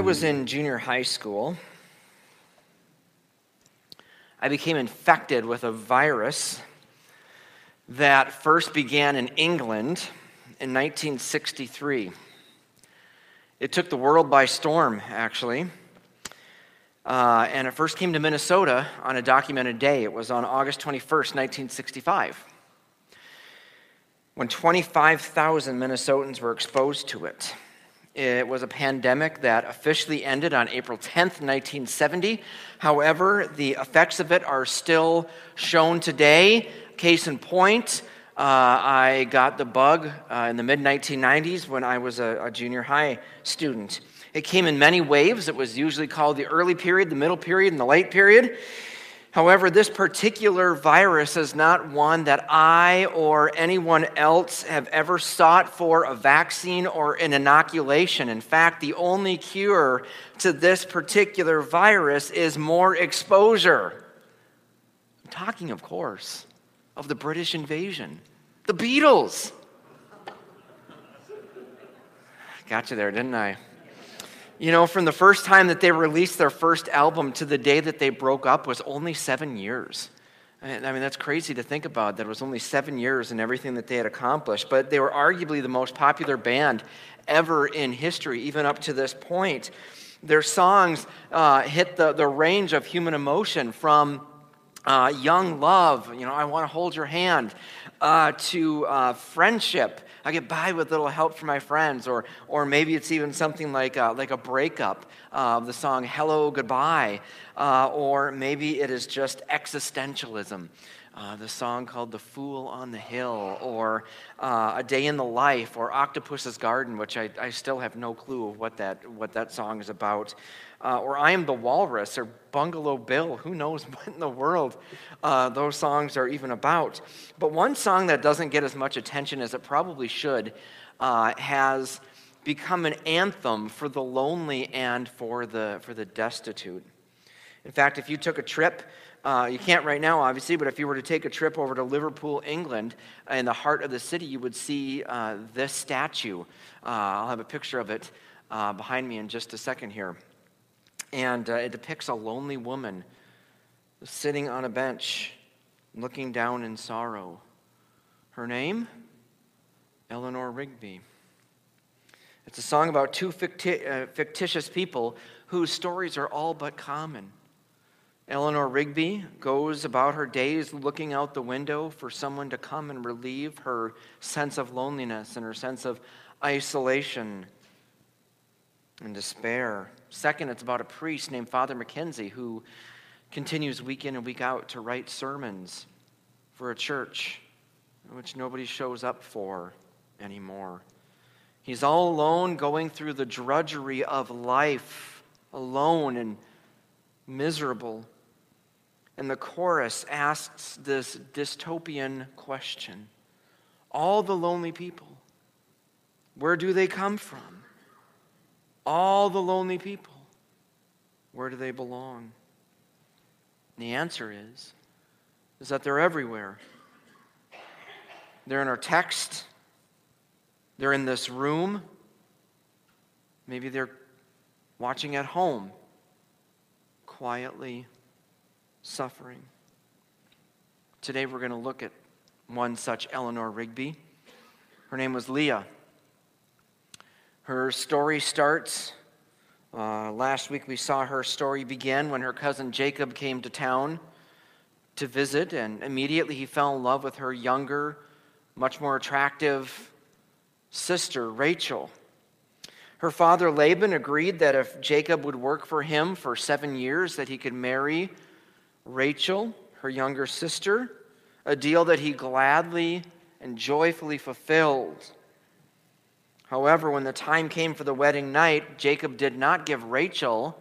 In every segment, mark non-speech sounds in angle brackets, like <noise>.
I was in junior high school, I became infected with a virus that first began in England in 1963. It took the world by storm, actually. Uh, and it first came to Minnesota on a documented day. It was on August 21st, 1965, when 25,000 Minnesotans were exposed to it. It was a pandemic that officially ended on April 10th, 1970. However, the effects of it are still shown today. Case in point, uh, I got the bug uh, in the mid 1990s when I was a, a junior high student. It came in many waves. It was usually called the early period, the middle period, and the late period. However, this particular virus is not one that I or anyone else have ever sought for a vaccine or an inoculation. In fact, the only cure to this particular virus is more exposure. I'm talking, of course, of the British invasion, the Beatles. Got you there, didn't I? You know, from the first time that they released their first album to the day that they broke up was only seven years. I mean, that's crazy to think about that it was only seven years and everything that they had accomplished. But they were arguably the most popular band ever in history, even up to this point. Their songs uh, hit the, the range of human emotion from uh, young love, you know, I want to hold your hand, uh, to uh, friendship I get by with little help from my friends, or, or maybe it's even something like a, like a breakup of the song Hello, Goodbye, uh, or maybe it is just existentialism. Uh, the song called The Fool on the Hill, or uh, A Day in the Life, or Octopus's Garden, which I, I still have no clue of what that, what that song is about uh, or I Am the Walrus, or Bungalow Bill. Who knows <laughs> what in the world uh, those songs are even about? But one song that doesn't get as much attention as it probably should uh, has become an anthem for the lonely and for the, for the destitute. In fact, if you took a trip, uh, you can't right now, obviously, but if you were to take a trip over to Liverpool, England, in the heart of the city, you would see uh, this statue. Uh, I'll have a picture of it uh, behind me in just a second here. And uh, it depicts a lonely woman sitting on a bench, looking down in sorrow. Her name? Eleanor Rigby. It's a song about two ficti- uh, fictitious people whose stories are all but common. Eleanor Rigby goes about her days looking out the window for someone to come and relieve her sense of loneliness and her sense of isolation and despair. Second, it's about a priest named Father Mackenzie who continues week in and week out to write sermons for a church which nobody shows up for anymore. He's all alone going through the drudgery of life, alone and miserable. And the chorus asks this dystopian question All the lonely people, where do they come from? All the lonely people, where do they belong? And the answer is, is that they're everywhere. They're in our text. They're in this room. Maybe they're watching at home, quietly suffering. Today we're going to look at one such Eleanor Rigby. Her name was Leah. Her story starts. Uh, last week we saw her story begin when her cousin Jacob came to town to visit, and immediately he fell in love with her younger, much more attractive sister, Rachel. Her father Laban agreed that if Jacob would work for him for seven years, that he could marry Rachel, her younger sister, a deal that he gladly and joyfully fulfilled. However, when the time came for the wedding night, Jacob did not give Rachel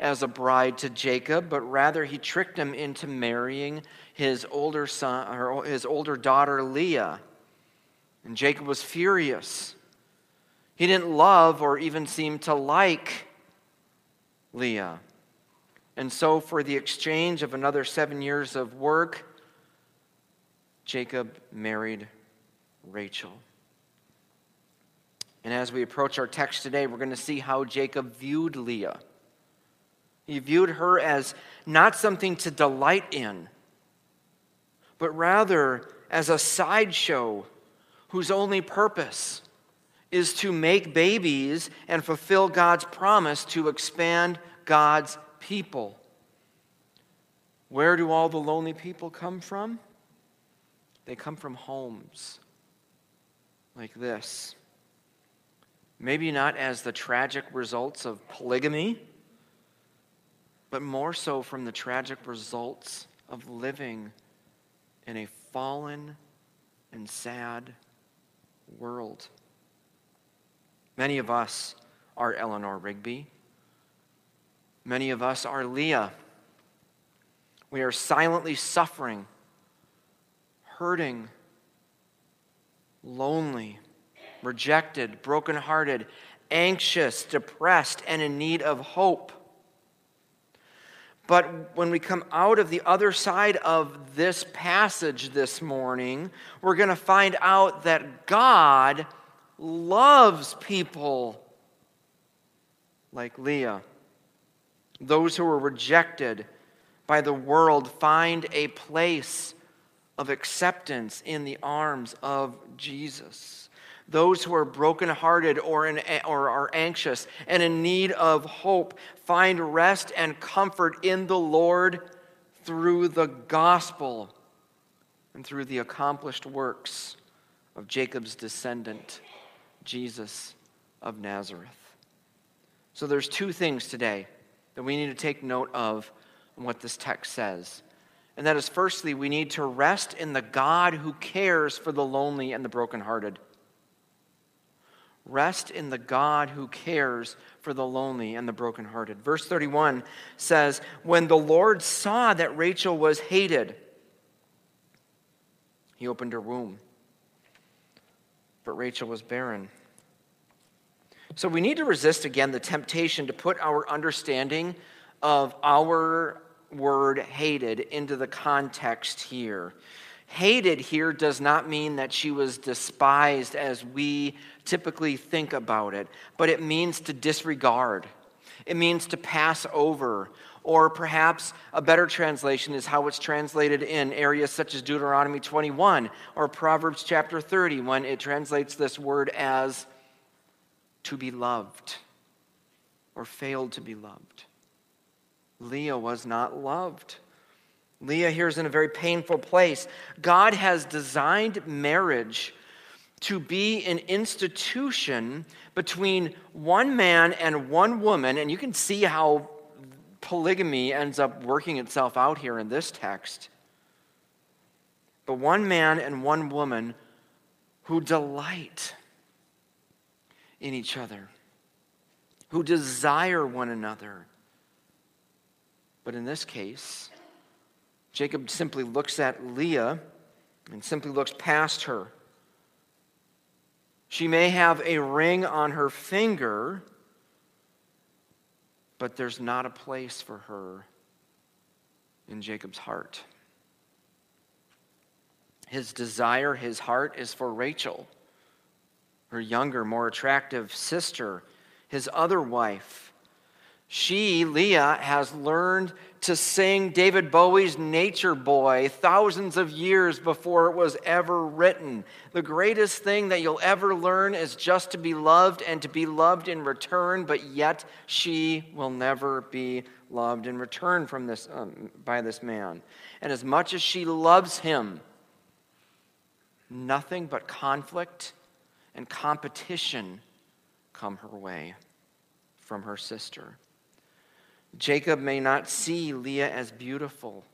as a bride to Jacob, but rather he tricked him into marrying his older son or his older daughter Leah. And Jacob was furious. He didn't love or even seem to like Leah. And so, for the exchange of another seven years of work, Jacob married Rachel. And as we approach our text today, we're going to see how Jacob viewed Leah. He viewed her as not something to delight in, but rather as a sideshow whose only purpose is to make babies and fulfill God's promise to expand God's people. Where do all the lonely people come from? They come from homes like this. Maybe not as the tragic results of polygamy, but more so from the tragic results of living in a fallen and sad world. Many of us are Eleanor Rigby. Many of us are Leah. We are silently suffering, hurting, lonely, rejected, brokenhearted, anxious, depressed, and in need of hope. But when we come out of the other side of this passage this morning, we're going to find out that God loves people like Leah. Those who were rejected by the world find a place of acceptance in the arms of Jesus. Those who are brokenhearted or, in, or are anxious and in need of hope find rest and comfort in the Lord through the gospel and through the accomplished works of Jacob's descendant, Jesus of Nazareth. So there's two things today that we need to take note of in what this text says. And that is, firstly, we need to rest in the God who cares for the lonely and the brokenhearted. Rest in the God who cares for the lonely and the brokenhearted. Verse 31 says, When the Lord saw that Rachel was hated, he opened her womb. But Rachel was barren. So we need to resist again the temptation to put our understanding of our word hated into the context here. Hated here does not mean that she was despised as we typically think about it, but it means to disregard. It means to pass over. Or perhaps a better translation is how it's translated in areas such as Deuteronomy 21 or Proverbs chapter 30 when it translates this word as to be loved or failed to be loved. Leah was not loved. Leah here is in a very painful place. God has designed marriage to be an institution between one man and one woman, and you can see how polygamy ends up working itself out here in this text. But one man and one woman who delight in each other, who desire one another but in this case, Jacob simply looks at Leah and simply looks past her. She may have a ring on her finger, but there's not a place for her in Jacob's heart. His desire, his heart is for Rachel, her younger, more attractive sister, his other wife. She, Leah, has learned to sing David Bowie's Nature Boy thousands of years before it was ever written. The greatest thing that you'll ever learn is just to be loved and to be loved in return, but yet she will never be loved in return from this, um, by this man. And as much as she loves him, nothing but conflict and competition come her way from her sister. Jacob may not see Leah as beautiful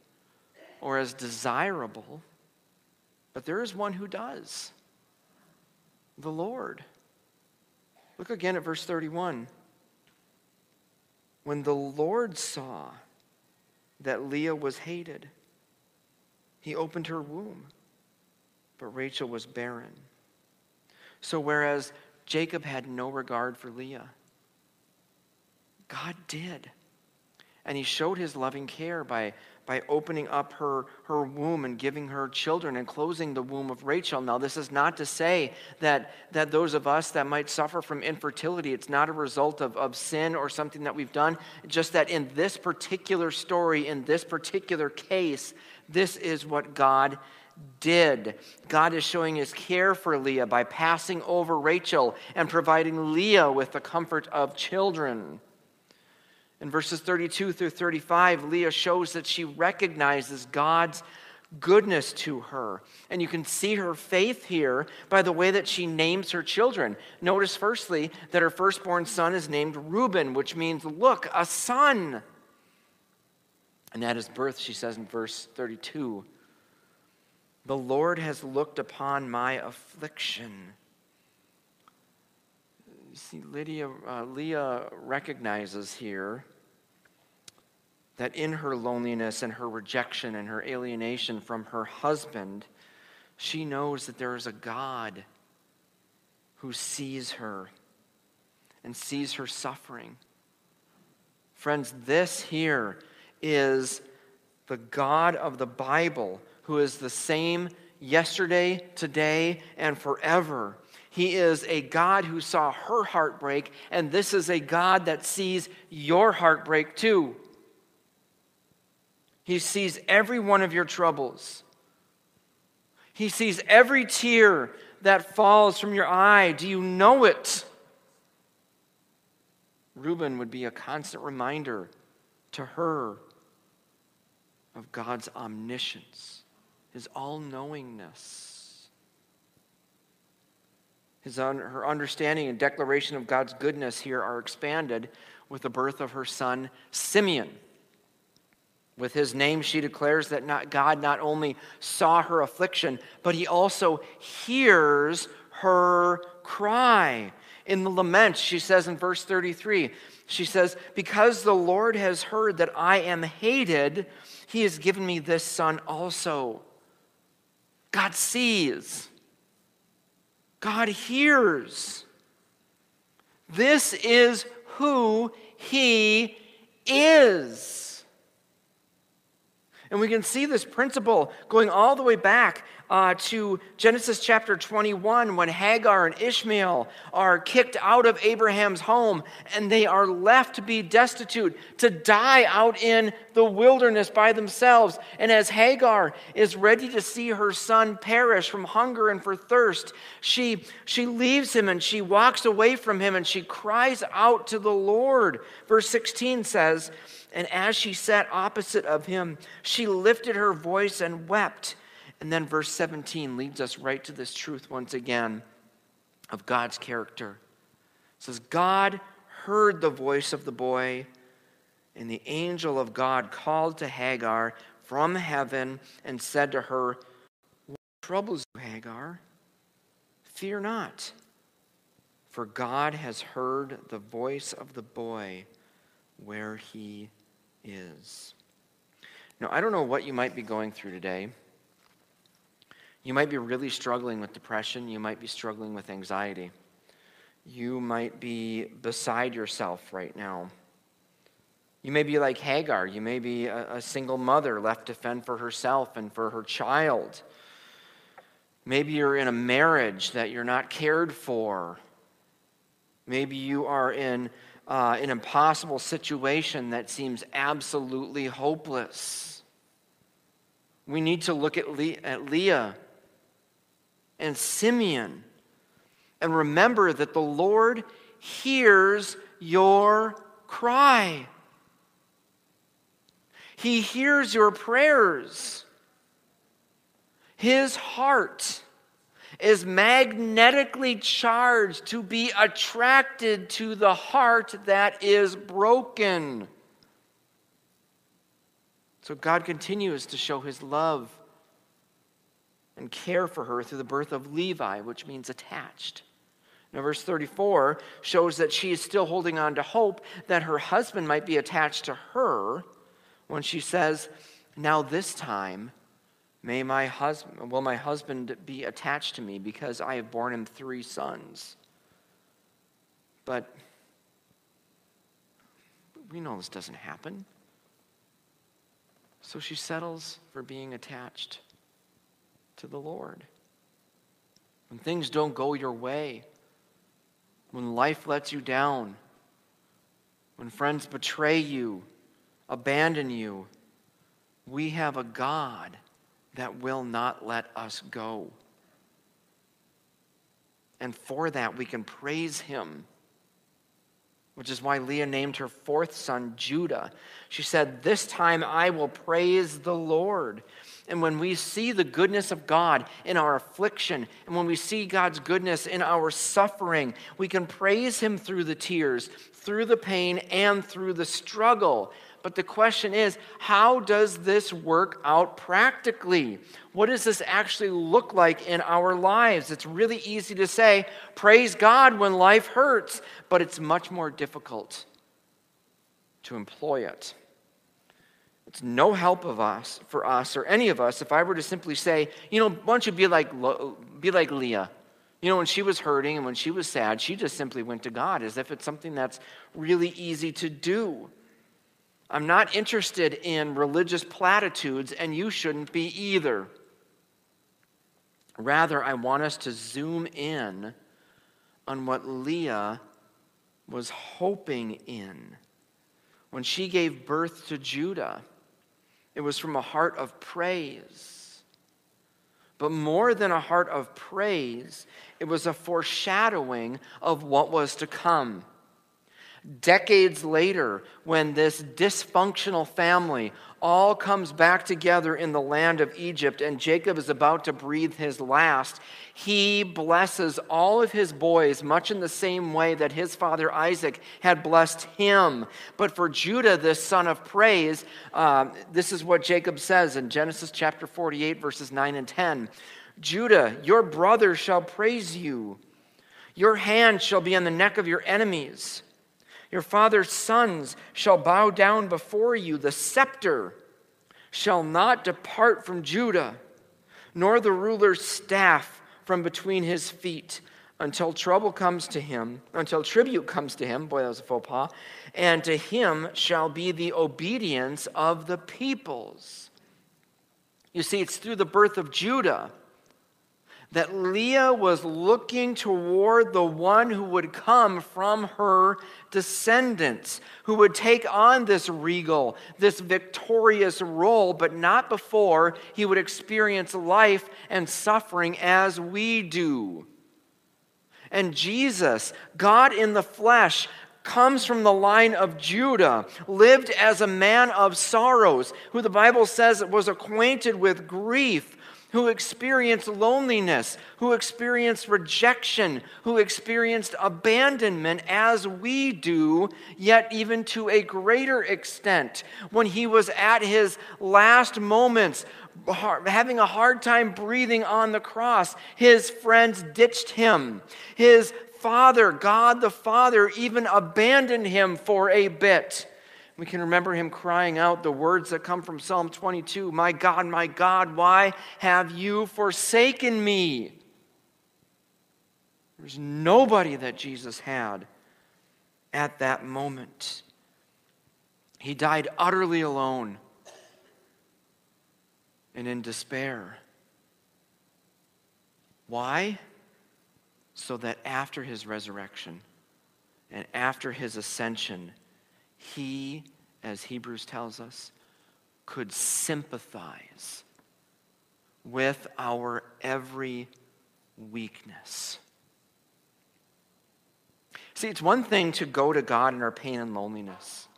or as desirable, but there is one who does the Lord. Look again at verse 31. When the Lord saw that Leah was hated, he opened her womb, but Rachel was barren. So, whereas Jacob had no regard for Leah, God did. And he showed his loving care by by opening up her, her womb and giving her children and closing the womb of Rachel. Now, this is not to say that, that those of us that might suffer from infertility, it's not a result of, of sin or something that we've done. Just that in this particular story, in this particular case, this is what God did. God is showing his care for Leah by passing over Rachel and providing Leah with the comfort of children. In verses 32 through 35, Leah shows that she recognizes God's goodness to her. And you can see her faith here by the way that she names her children. Notice, firstly, that her firstborn son is named Reuben, which means, look, a son. And at his birth, she says in verse 32, the Lord has looked upon my affliction. You see, Lydia, uh, Leah recognizes here that in her loneliness and her rejection and her alienation from her husband, she knows that there is a God who sees her and sees her suffering. Friends, this here is the God of the Bible who is the same yesterday, today, and forever. He is a God who saw her heartbreak, and this is a God that sees your heartbreak too. He sees every one of your troubles. He sees every tear that falls from your eye. Do you know it? Reuben would be a constant reminder to her of God's omniscience, his all knowingness. His un- her understanding and declaration of God's goodness here are expanded with the birth of her son Simeon. With his name, she declares that not, God not only saw her affliction, but he also hears her cry. In the lament, she says in verse 33, she says, Because the Lord has heard that I am hated, he has given me this son also. God sees, God hears. This is who he is. And we can see this principle going all the way back uh, to Genesis chapter 21 when Hagar and Ishmael are kicked out of Abraham's home and they are left to be destitute, to die out in the wilderness by themselves. And as Hagar is ready to see her son perish from hunger and for thirst, she, she leaves him and she walks away from him and she cries out to the Lord. Verse 16 says, and as she sat opposite of him, she lifted her voice and wept. And then verse 17 leads us right to this truth once again of God's character. It says, God heard the voice of the boy, and the angel of God called to Hagar from heaven and said to her, What troubles you, Hagar? Fear not, for God has heard the voice of the boy where he is. Now, I don't know what you might be going through today. You might be really struggling with depression. You might be struggling with anxiety. You might be beside yourself right now. You may be like Hagar. You may be a, a, single mother left to fend for herself and for her child. Maybe you're in a marriage that you're not cared for. Maybe you are in uh, an impossible situation that seems absolutely hopeless. We need to look at, Le- at Leah and Simeon and remember that the Lord hears your cry. He hears your prayers. His heart is magnetically charged to be attracted to the heart that is broken. So God continues to show his love and care for her through the birth of Levi, which means attached. Now, verse 34 shows that she is still holding on to hope that her husband might be attached to her when she says, Now this time May my husband, will my husband be attached to me because I have borne him three sons? But we know this doesn't happen. So she settles for being attached to the Lord. When things don't go your way, when life lets you down, when friends betray you, abandon you, we have a God that will not let us go. And for that, we can praise him, which is why Leah named her fourth son Judah. She said, This time I will praise the Lord. And when we see the goodness of God in our affliction, and when we see God's goodness in our suffering, we can praise Him through the tears, through the pain, and through the struggle. But the question is, how does this work out practically? What does this actually look like in our lives? It's really easy to say, praise God when life hurts, but it's much more difficult to employ it. It's no help of us for us or any of us if I were to simply say, you know, why don't you be like be like Leah? You know, when she was hurting and when she was sad, she just simply went to God as if it's something that's really easy to do. I'm not interested in religious platitudes, and you shouldn't be either. Rather, I want us to zoom in on what Leah was hoping in. When she gave birth to Judah, it was from a heart of praise. But more than a heart of praise, it was a foreshadowing of what was to come. Decades later, when this dysfunctional family all comes back together in the land of Egypt and Jacob is about to breathe his last, he blesses all of his boys much in the same way that his father Isaac had blessed him. But for Judah, this son of praise, uh, this is what Jacob says in Genesis chapter 48, verses 9 and 10 Judah, your brother shall praise you, your hand shall be on the neck of your enemies. Your father's sons shall bow down before you. The scepter shall not depart from Judah, nor the ruler's staff from between his feet until trouble comes to him, until tribute comes to him. Boy, that was a faux pas. And to him shall be the obedience of the peoples. You see, it's through the birth of Judah that Leah was looking toward the one who would come from her descendants, who would take on this regal, this victorious role, but not before he would experience life and suffering as we do. And Jesus, God in the flesh, comes from the line of Judah, lived as a man of sorrows, who the Bible says was acquainted with grief who experienced loneliness, who experienced rejection, who experienced abandonment as we do, yet even to a greater extent. When he was at his last moments, having a hard time breathing on the cross, his friends ditched him. His father, God the Father, even abandoned him for a bit. We can remember him crying out the words that come from Psalm 22 My God, my God, why have you forsaken me? There's nobody that Jesus had at that moment. He died utterly alone and in despair. Why? So that after his resurrection and after his ascension, he, as Hebrews tells us, could sympathize with our every weakness. See, it's one thing to go to God in our pain and loneliness.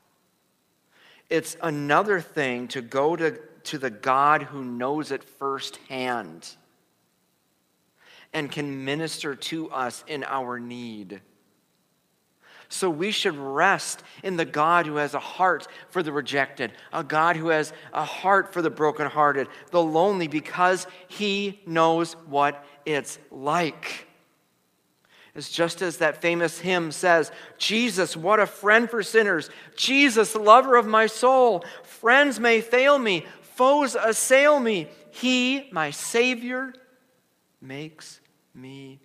It's another thing to go to, to the God who knows it firsthand and can minister to us in our need. So we should rest in the God who has a heart for the rejected, a God who has a heart for the brokenhearted, the lonely, because he knows what it's like. It's just as that famous hymn says Jesus, what a friend for sinners. Jesus, lover of my soul. Friends may fail me, foes assail me. He, my Savior, makes me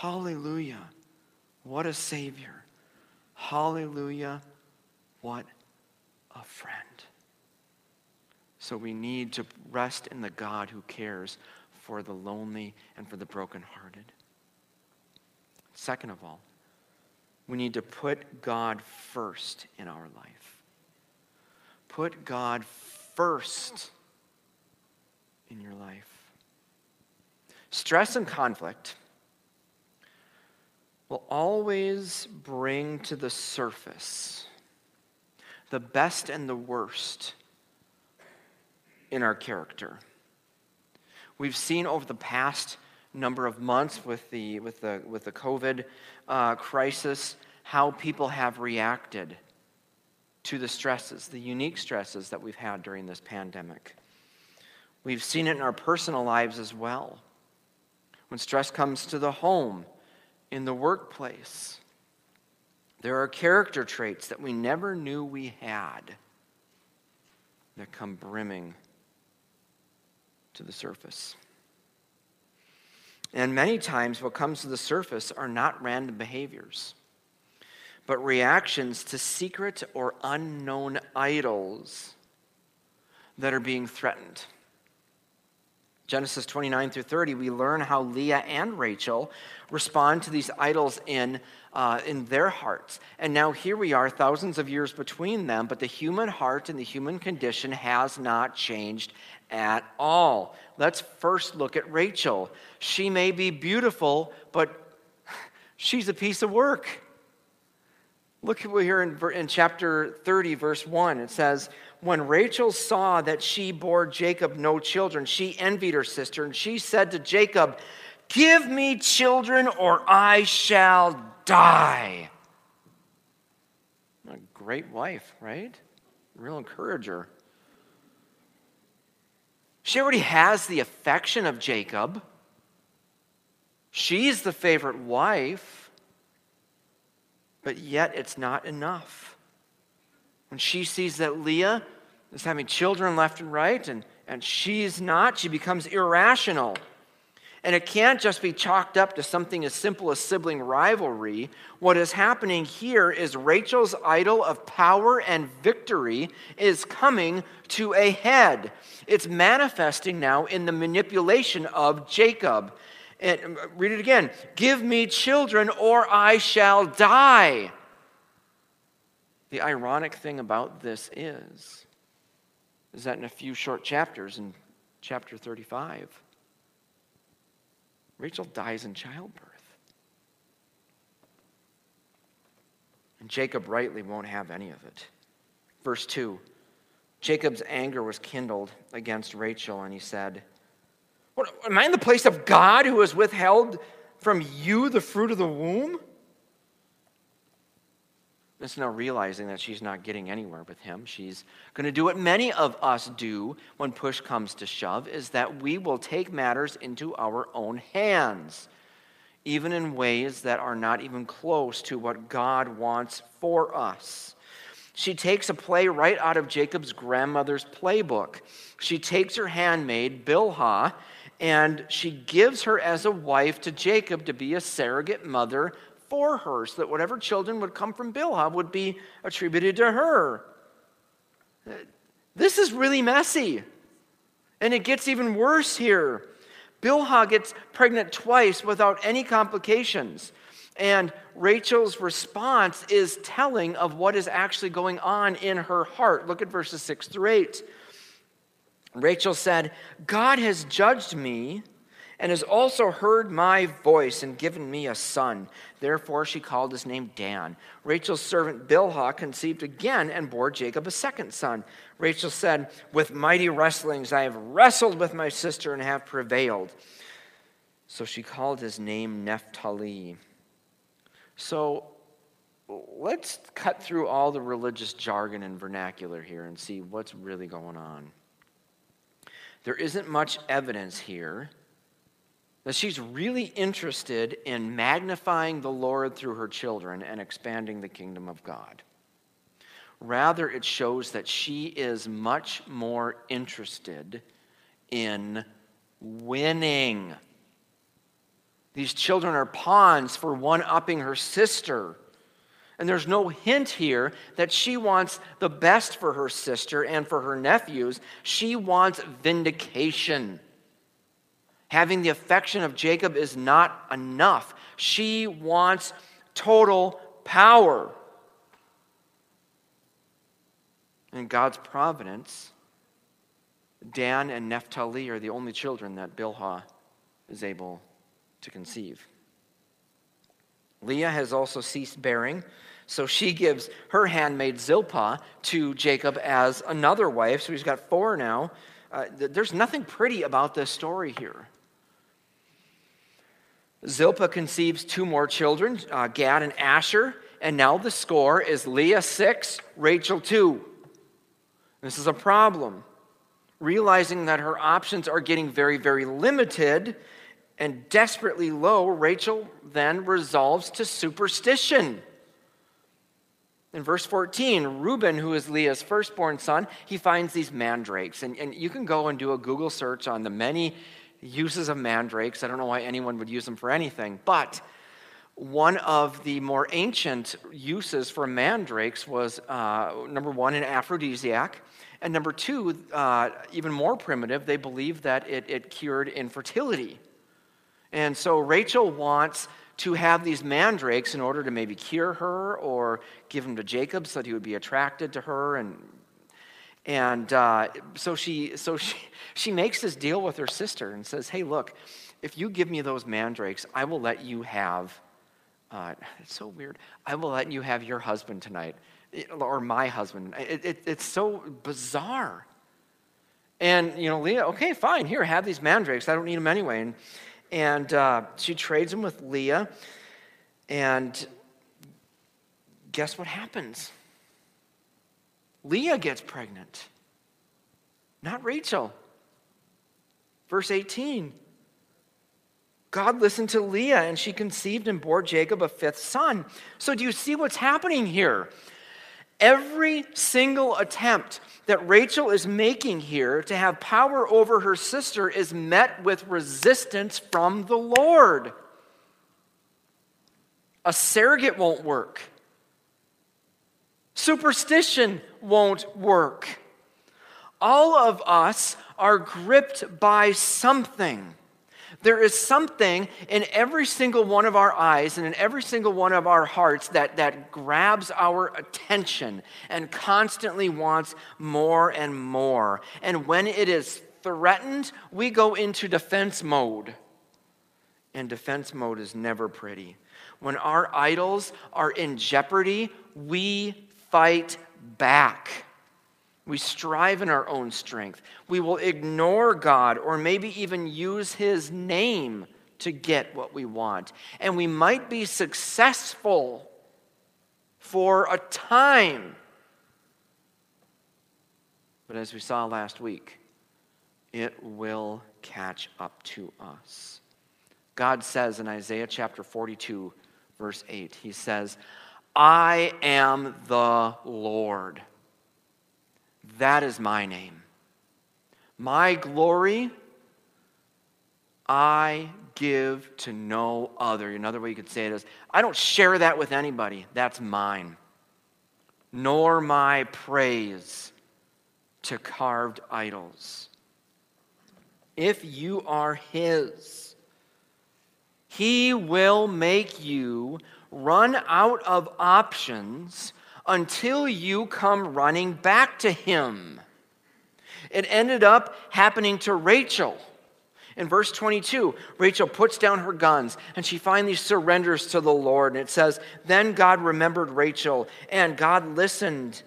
Hallelujah. What a Savior. Hallelujah. What a friend. So we need to rest in the God who cares for the lonely and for the brokenhearted. Second of all, we need to put God first in our life. Put God first in your life. Stress and conflict will always bring to the surface the best and the worst in our character. We've seen over the past number of months with the, with the, with the COVID uh, crisis how people have reacted to the stresses, the unique stresses that we've had during this pandemic. We've seen it in our personal lives as well. When stress comes to the home, in the workplace, there are character traits that we never knew we had that come brimming to the surface. And many times, what comes to the surface are not random behaviors, but reactions to secret or unknown idols that are being threatened. Genesis 29 through 30, we learn how Leah and Rachel respond to these idols in, uh, in their hearts. And now here we are, thousands of years between them, but the human heart and the human condition has not changed at all. Let's first look at Rachel. She may be beautiful, but she's a piece of work. Look here in, in chapter 30, verse 1. It says, When Rachel saw that she bore Jacob no children, she envied her sister, and she said to Jacob, Give me children, or I shall die. A great wife, right? Real encourager. She already has the affection of Jacob. She's the favorite wife but yet it's not enough. When she sees that Leah is having children left and right, and, and she's not, she becomes irrational. And it can't just be chalked up to something as simple as sibling rivalry. What is happening here is Rachel's idol of power and victory is coming to a head. It's manifesting now in the manipulation of Jacob. And um, read it again Give me children, or I shall die. The ironic thing about this is, is that in a few short chapters, in chapter 35, Rachel dies in childbirth. And Jacob rightly won't have any of it. Verse 2 Jacob's anger was kindled against Rachel, and he said, am I in the place of God who has withheld from you the fruit of the womb? It's now realizing that she's not getting anywhere with him. She's going to do what many of us do when push comes to shove is that we will take matters into our own hands, even in ways that are not even close to what God wants for us. She takes a play right out of Jacob's grandmother's playbook. She takes her handmaid, Bilhah, and she gives her as a wife to Jacob to be a surrogate mother for her, so that whatever children would come from Bilhah would be attributed to her. This is really messy. And it gets even worse here. Bilhah gets pregnant twice without any complications. And Rachel's response is telling of what is actually going on in her heart. Look at verses 6 through 8. Rachel said, God has judged me and has also heard my voice and given me a son. Therefore, she called his name Dan. Rachel's servant Bilhah conceived again and bore Jacob a second son. Rachel said, With mighty wrestlings I have wrestled with my sister and have prevailed. So she called his name Naphtali. So let's cut through all the religious jargon and vernacular here and see what's really going on. There isn't much evidence here that she's really interested in magnifying the Lord through her children and expanding the kingdom of God. Rather, it shows that she is much more interested in winning. These children are pawns for one upping her sister. And there's no hint here that she wants the best for her sister and for her nephews. She wants vindication. Having the affection of Jacob is not enough. She wants total power. In God's providence, Dan and Naphtali are the only children that Bilhah is able to conceive. Leah has also ceased bearing, so she gives her handmaid Zilpah to Jacob as another wife. So he's got four now. Uh, there's nothing pretty about this story here. Zilpah conceives two more children, uh, Gad and Asher, and now the score is Leah six, Rachel two. This is a problem. Realizing that her options are getting very, very limited, and desperately low, Rachel then resolves to superstition. In verse 14, Reuben, who is Leah's firstborn son, he finds these mandrakes. And, and you can go and do a Google search on the many uses of mandrakes. I don't know why anyone would use them for anything, but one of the more ancient uses for mandrakes was uh, number one, an aphrodisiac. And number two, uh, even more primitive, they believed that it, it cured infertility. And so Rachel wants to have these mandrakes in order to maybe cure her or give them to Jacob so that he would be attracted to her. And, and uh, so, she, so she, she makes this deal with her sister and says, Hey, look, if you give me those mandrakes, I will let you have, uh, it's so weird, I will let you have your husband tonight, or my husband. It, it, it's so bizarre. And, you know, Leah, okay, fine, here, have these mandrakes. I don't need them anyway. And, and uh, she trades them with Leah. And guess what happens? Leah gets pregnant, not Rachel. Verse 18 God listened to Leah, and she conceived and bore Jacob a fifth son. So, do you see what's happening here? Every single attempt that Rachel is making here to have power over her sister is met with resistance from the Lord. A surrogate won't work. Superstition won't work. All of us are gripped by something. There is something in every single one of our eyes and in every single one of our hearts that, that grabs our attention and constantly wants more and more. And when it is threatened, we go into defense mode. And defense mode is never pretty. When our idols are in jeopardy, we fight back. We strive in our own strength. We will ignore God or maybe even use His name to get what we want. And we might be successful for a time. But as we saw last week, it will catch up to us. God says in Isaiah chapter 42, verse 8, He says, I am the Lord that is my name. My glory I give to no other. Another way you could say it is I don't share that with anybody. That's mine. Nor my praise to carved idols. If you are His, He will make you run out of options until you come running back to him. It ended up happening to Rachel. In verse 22, Rachel puts down her guns and she finally surrenders to the Lord. And it says, Then God remembered Rachel, and God listened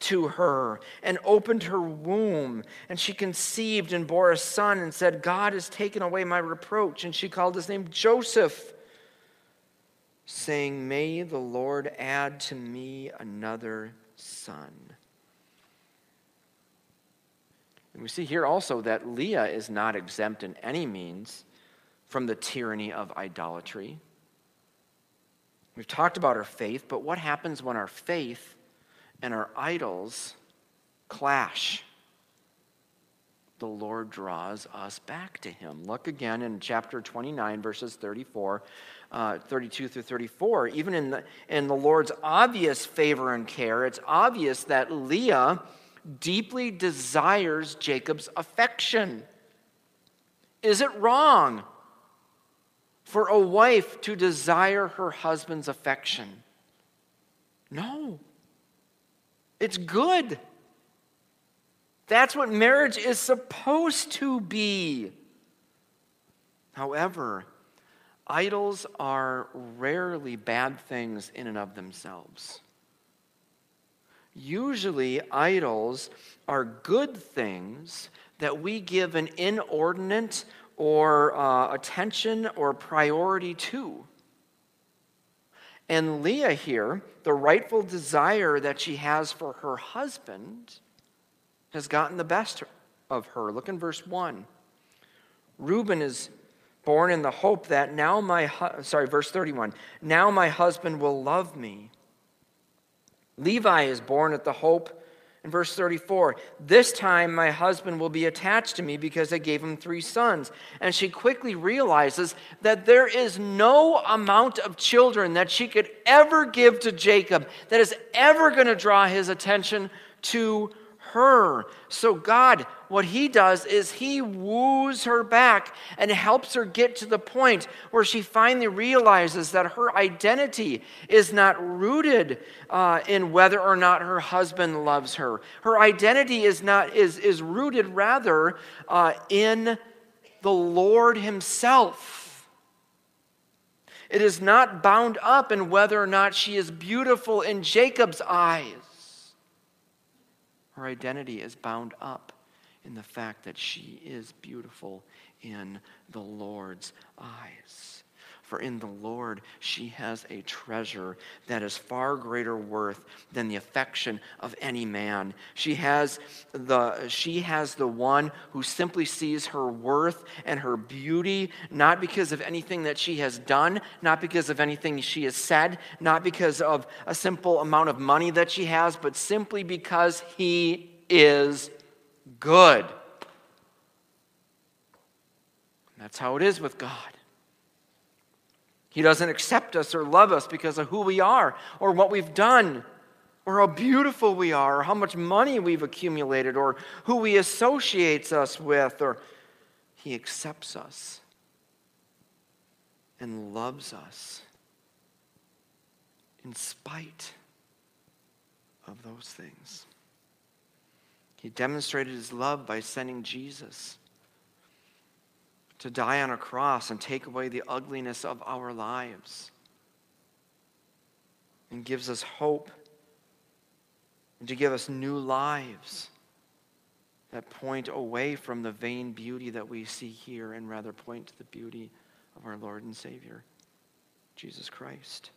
to her and opened her womb. And she conceived and bore a son and said, God has taken away my reproach. And she called his name Joseph saying, May the Lord add to me another son. And we see here also that Leah is not exempt in any means from the tyranny of idolatry. We've talked about our faith, but what happens when our faith and our idols clash? the Lord draws us back to him. Look again in chapter 29, verses 34, uh, 32 through 34. Even in the, in the Lord's obvious favor and care, it's obvious that Leah deeply desires Jacob's affection. Is it wrong for a wife to desire her husband's affection? No. It's good. That's what marriage is supposed to be. However, idols are rarely bad things in and of themselves. Usually, idols are good things that we give an inordinate or uh, attention or priority to. And Leah here, the rightful desire that she has for her husband, has gotten the best of her. Look in verse 1. Reuben is born in the hope that now my hu- sorry verse 31 now my husband will love me. Levi is born at the hope in verse 34 this time my husband will be attached to me because i gave him three sons. And she quickly realizes that there is no amount of children that she could ever give to jacob that is ever going to draw his attention to her. So, God, what He does is He woos her back and helps her get to the point where she finally realizes that her identity is not rooted uh, in whether or not her husband loves her. Her identity is, not, is, is rooted rather uh, in the Lord Himself. It is not bound up in whether or not she is beautiful in Jacob's eyes. Her identity is bound up in the fact that she is beautiful in the Lord's eyes. For in the Lord she has a treasure that is far greater worth than the affection of any man. She has the, she has the one who simply sees her worth and her beauty, not because of anything that she has done, not because of anything she has said, not because of a simple amount of money that she has, but simply because he is good. That's how it is with God. He doesn't accept us or love us because of who we are or what we've done or how beautiful we are or how much money we've accumulated or who he associates us with or he accepts us and loves us in spite of those things. He demonstrated his love by sending Jesus to die on a cross and take away the ugliness of our lives. And gives us hope. And to give us new lives that point away from the vain beauty that we see here and rather point to the beauty of our Lord and Savior, Jesus Christ.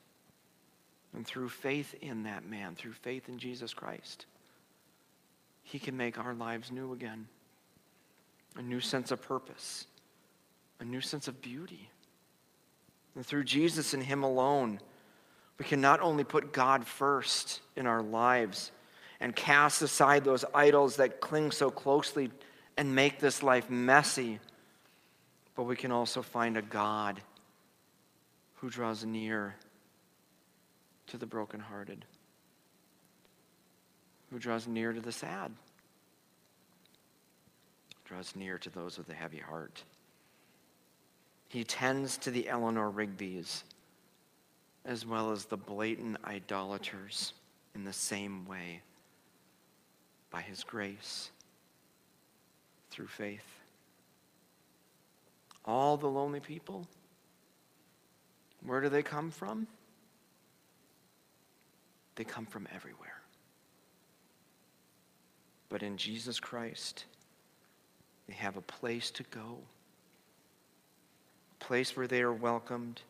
And through faith in that man, through faith in Jesus Christ, he can make our lives new again. A new sense of purpose a new sense of beauty. And through Jesus and Him alone, we can not only put God first in our lives and cast aside those idols that cling so closely and make this life messy, but we can also find a God who draws near to the brokenhearted, who draws near to the sad, draws near to those with a heavy heart. He tends to the Eleanor Rigby's as well as the blatant idolaters in the same way by his grace through faith. All the lonely people, where do they come from? They come from everywhere. But in Jesus Christ, they have a place to go place where they are welcomed,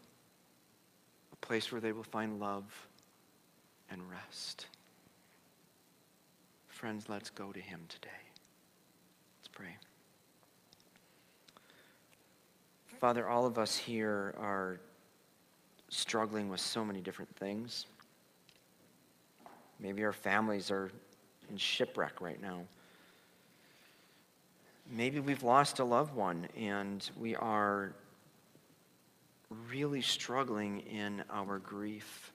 a place where they will find love and rest. Friends, let's go to Him today. Let's pray. Father, all of us here are struggling with so many different things. Maybe our families are in shipwreck right now. maybe we've lost a loved one and we are really struggling in our grief.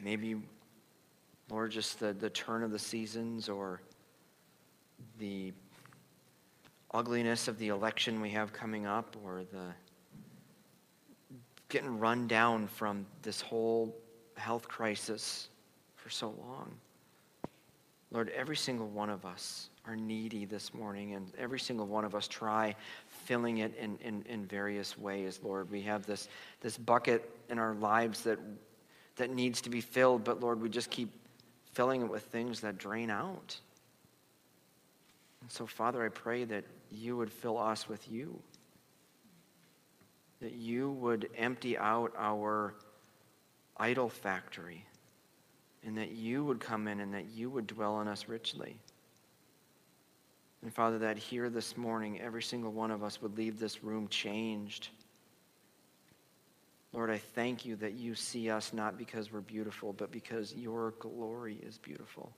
Maybe, Lord, just the, the turn of the seasons or the ugliness of the election we have coming up or the getting run down from this whole health crisis for so long. Lord, every single one of us are needy this morning, and every single one of us try filling it in, in, in various ways, Lord. We have this, this bucket in our lives that, that needs to be filled, but Lord, we just keep filling it with things that drain out. And so, Father, I pray that you would fill us with you, that you would empty out our idol factory, and that you would come in and that you would dwell in us richly. And Father, that here this morning, every single one of us would leave this room changed. Lord, I thank you that you see us not because we're beautiful, but because your glory is beautiful.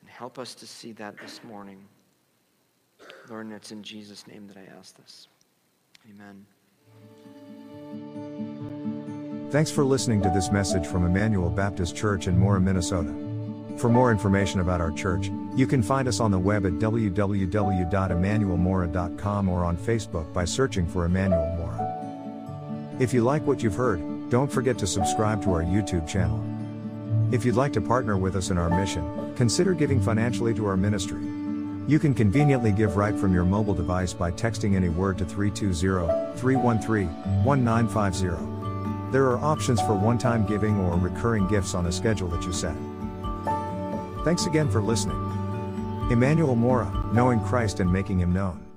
And help us to see that this morning. Lord, and it's in Jesus' name that I ask this. Amen. Thanks for listening to this message from Emmanuel Baptist Church in Mora, Minnesota. For more information about our church, you can find us on the web at www.emmanuelmora.com or on Facebook by searching for Emmanuel Mora. If you like what you've heard, don't forget to subscribe to our YouTube channel. If you'd like to partner with us in our mission, consider giving financially to our ministry. You can conveniently give right from your mobile device by texting any word to 320 313 1950. There are options for one time giving or recurring gifts on a schedule that you set. Thanks again for listening. Emmanuel Mora, knowing Christ and making him known.